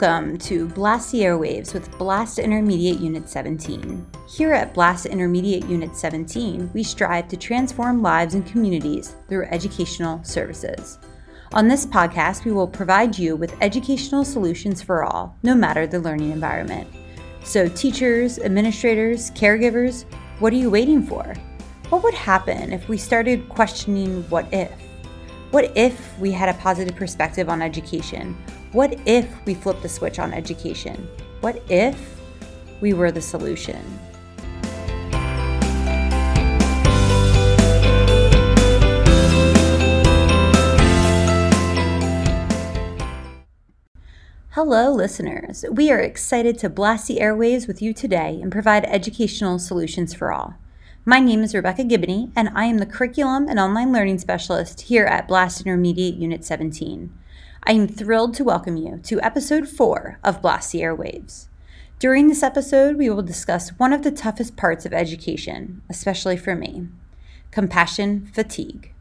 Welcome to Blast the Airwaves with Blast Intermediate Unit 17. Here at Blast Intermediate Unit 17, we strive to transform lives and communities through educational services. On this podcast, we will provide you with educational solutions for all, no matter the learning environment. So, teachers, administrators, caregivers, what are you waiting for? What would happen if we started questioning what if? What if we had a positive perspective on education? What if we flipped the switch on education? What if we were the solution? Hello, listeners. We are excited to blast the airwaves with you today and provide educational solutions for all. My name is Rebecca Gibney, and I am the Curriculum and Online Learning Specialist here at Blast Intermediate Unit 17. I am thrilled to welcome you to episode 4 of Blast the Airwaves. During this episode, we will discuss one of the toughest parts of education, especially for me compassion fatigue.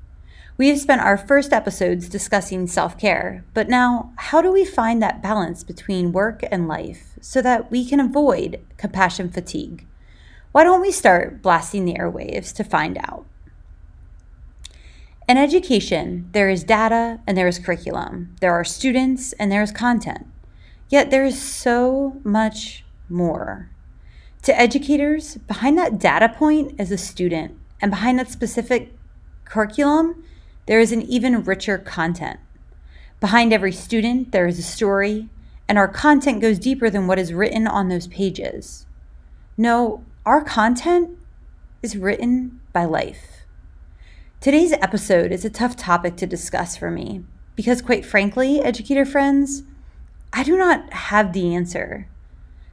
We have spent our first episodes discussing self care, but now, how do we find that balance between work and life so that we can avoid compassion fatigue? Why don't we start blasting the airwaves to find out? In education, there is data and there is curriculum. There are students and there is content. Yet there is so much more. To educators, behind that data point is a student, and behind that specific curriculum, there is an even richer content. Behind every student, there is a story, and our content goes deeper than what is written on those pages. No, our content is written by life. Today's episode is a tough topic to discuss for me because, quite frankly, educator friends, I do not have the answer.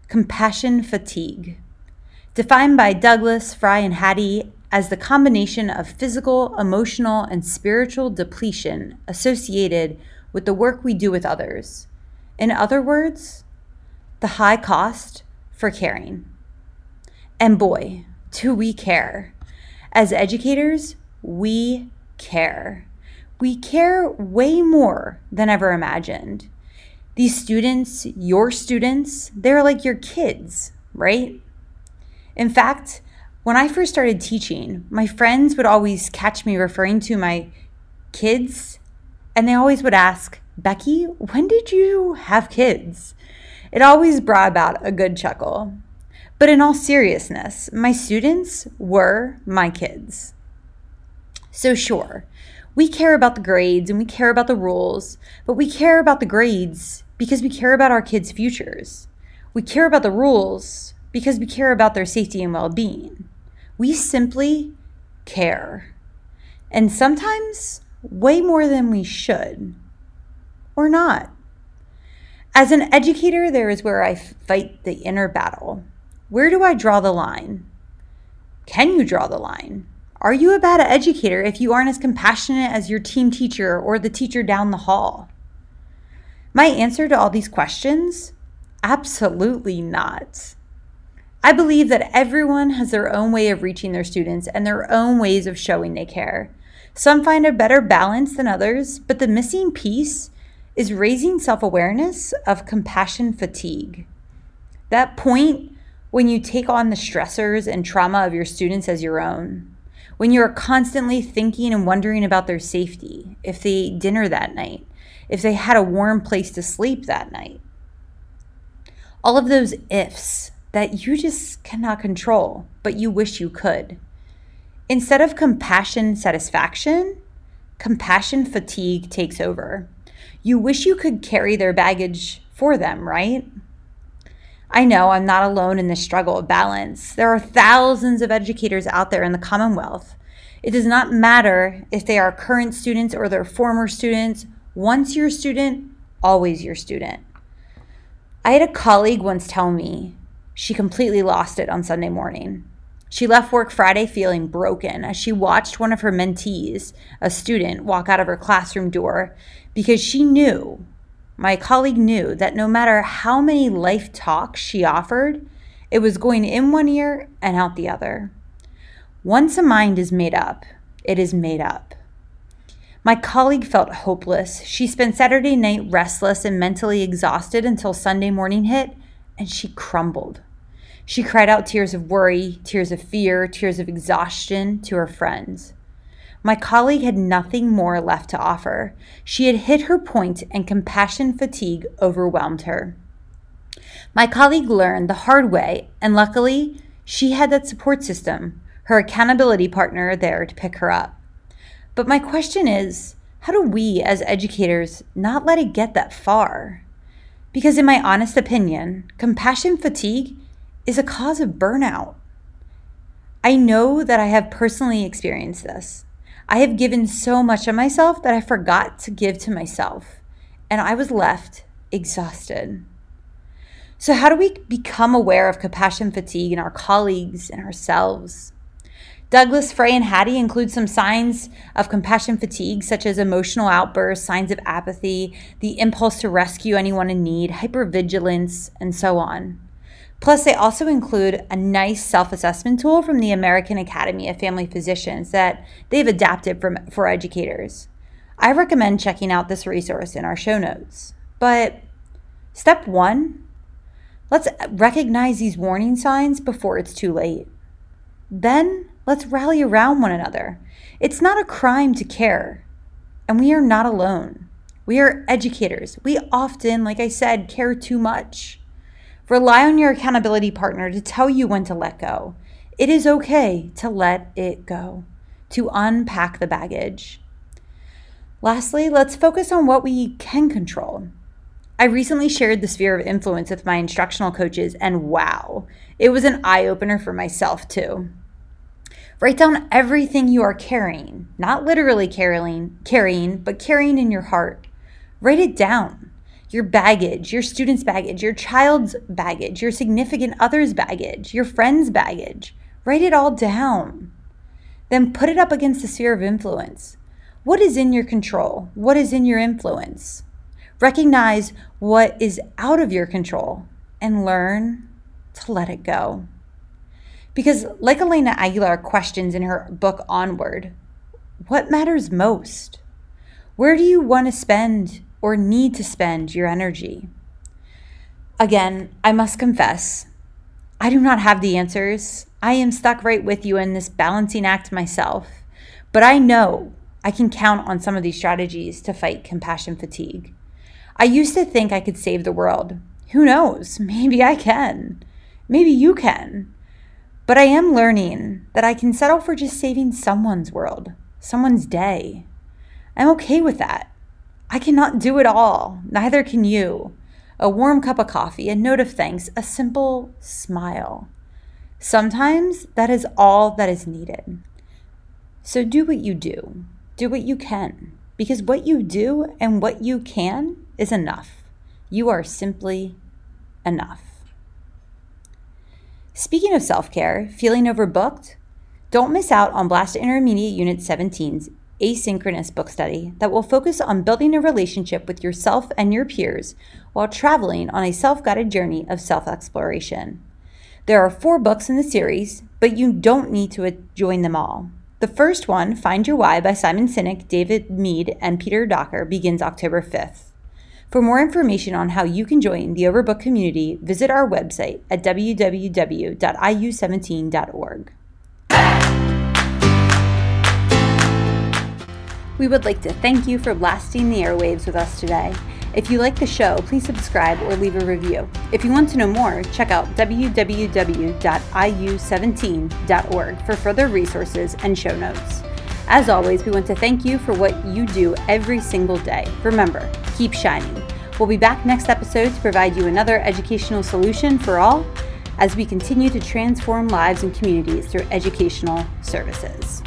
Compassion fatigue, defined by Douglas, Frey, and Hattie as the combination of physical, emotional, and spiritual depletion associated with the work we do with others. In other words, the high cost for caring. And boy, do we care. As educators, we care. We care way more than ever imagined. These students, your students, they're like your kids, right? In fact, when I first started teaching, my friends would always catch me referring to my kids, and they always would ask, Becky, when did you have kids? It always brought about a good chuckle. But in all seriousness, my students were my kids. So, sure, we care about the grades and we care about the rules, but we care about the grades because we care about our kids' futures. We care about the rules because we care about their safety and well being. We simply care. And sometimes way more than we should, or not. As an educator, there is where I fight the inner battle. Where do I draw the line? Can you draw the line? Are you a bad educator if you aren't as compassionate as your team teacher or the teacher down the hall? My answer to all these questions? Absolutely not. I believe that everyone has their own way of reaching their students and their own ways of showing they care. Some find a better balance than others, but the missing piece is raising self awareness of compassion fatigue. That point when you take on the stressors and trauma of your students as your own when you're constantly thinking and wondering about their safety, if they ate dinner that night, if they had a warm place to sleep that night. All of those ifs that you just cannot control, but you wish you could. Instead of compassion satisfaction, compassion fatigue takes over. You wish you could carry their baggage for them, right? I know I'm not alone in this struggle of balance. There are thousands of educators out there in the Commonwealth. It does not matter if they are current students or their former students. Once you're student, always your student. I had a colleague once tell me she completely lost it on Sunday morning. She left work Friday feeling broken as she watched one of her mentees, a student, walk out of her classroom door because she knew my colleague knew that no matter how many life talks she offered, it was going in one ear and out the other. Once a mind is made up, it is made up. My colleague felt hopeless. She spent Saturday night restless and mentally exhausted until Sunday morning hit, and she crumbled. She cried out tears of worry, tears of fear, tears of exhaustion to her friends. My colleague had nothing more left to offer. She had hit her point, and compassion fatigue overwhelmed her. My colleague learned the hard way, and luckily, she had that support system, her accountability partner there to pick her up. But my question is how do we as educators not let it get that far? Because, in my honest opinion, compassion fatigue is a cause of burnout. I know that I have personally experienced this. I have given so much of myself that I forgot to give to myself, and I was left exhausted. So, how do we become aware of compassion fatigue in our colleagues and ourselves? Douglas, Frey, and Hattie include some signs of compassion fatigue, such as emotional outbursts, signs of apathy, the impulse to rescue anyone in need, hypervigilance, and so on. Plus, they also include a nice self assessment tool from the American Academy of Family Physicians that they've adapted from, for educators. I recommend checking out this resource in our show notes. But step one let's recognize these warning signs before it's too late. Then Let's rally around one another. It's not a crime to care, and we are not alone. We are educators. We often, like I said, care too much. Rely on your accountability partner to tell you when to let go. It is okay to let it go, to unpack the baggage. Lastly, let's focus on what we can control. I recently shared the sphere of influence with my instructional coaches, and wow, it was an eye opener for myself too. Write down everything you are carrying, not literally carrying, carrying, but carrying in your heart. Write it down. Your baggage, your student's baggage, your child's baggage, your significant other's baggage, your friend's baggage. Write it all down. Then put it up against the sphere of influence. What is in your control? What is in your influence? Recognize what is out of your control and learn to let it go. Because, like Elena Aguilar questions in her book Onward, what matters most? Where do you want to spend or need to spend your energy? Again, I must confess, I do not have the answers. I am stuck right with you in this balancing act myself. But I know I can count on some of these strategies to fight compassion fatigue. I used to think I could save the world. Who knows? Maybe I can. Maybe you can. But I am learning that I can settle for just saving someone's world, someone's day. I'm okay with that. I cannot do it all, neither can you. A warm cup of coffee, a note of thanks, a simple smile. Sometimes that is all that is needed. So do what you do, do what you can, because what you do and what you can is enough. You are simply enough. Speaking of self care, feeling overbooked? Don't miss out on Blast Intermediate Unit 17's asynchronous book study that will focus on building a relationship with yourself and your peers while traveling on a self guided journey of self exploration. There are four books in the series, but you don't need to join them all. The first one, Find Your Why by Simon Sinek, David Mead, and Peter Docker, begins October 5th. For more information on how you can join the Overbook community, visit our website at www.iu17.org. We would like to thank you for blasting the airwaves with us today. If you like the show, please subscribe or leave a review. If you want to know more, check out www.iu17.org for further resources and show notes. As always, we want to thank you for what you do every single day. Remember, keep shining. We'll be back next episode to provide you another educational solution for all as we continue to transform lives and communities through educational services.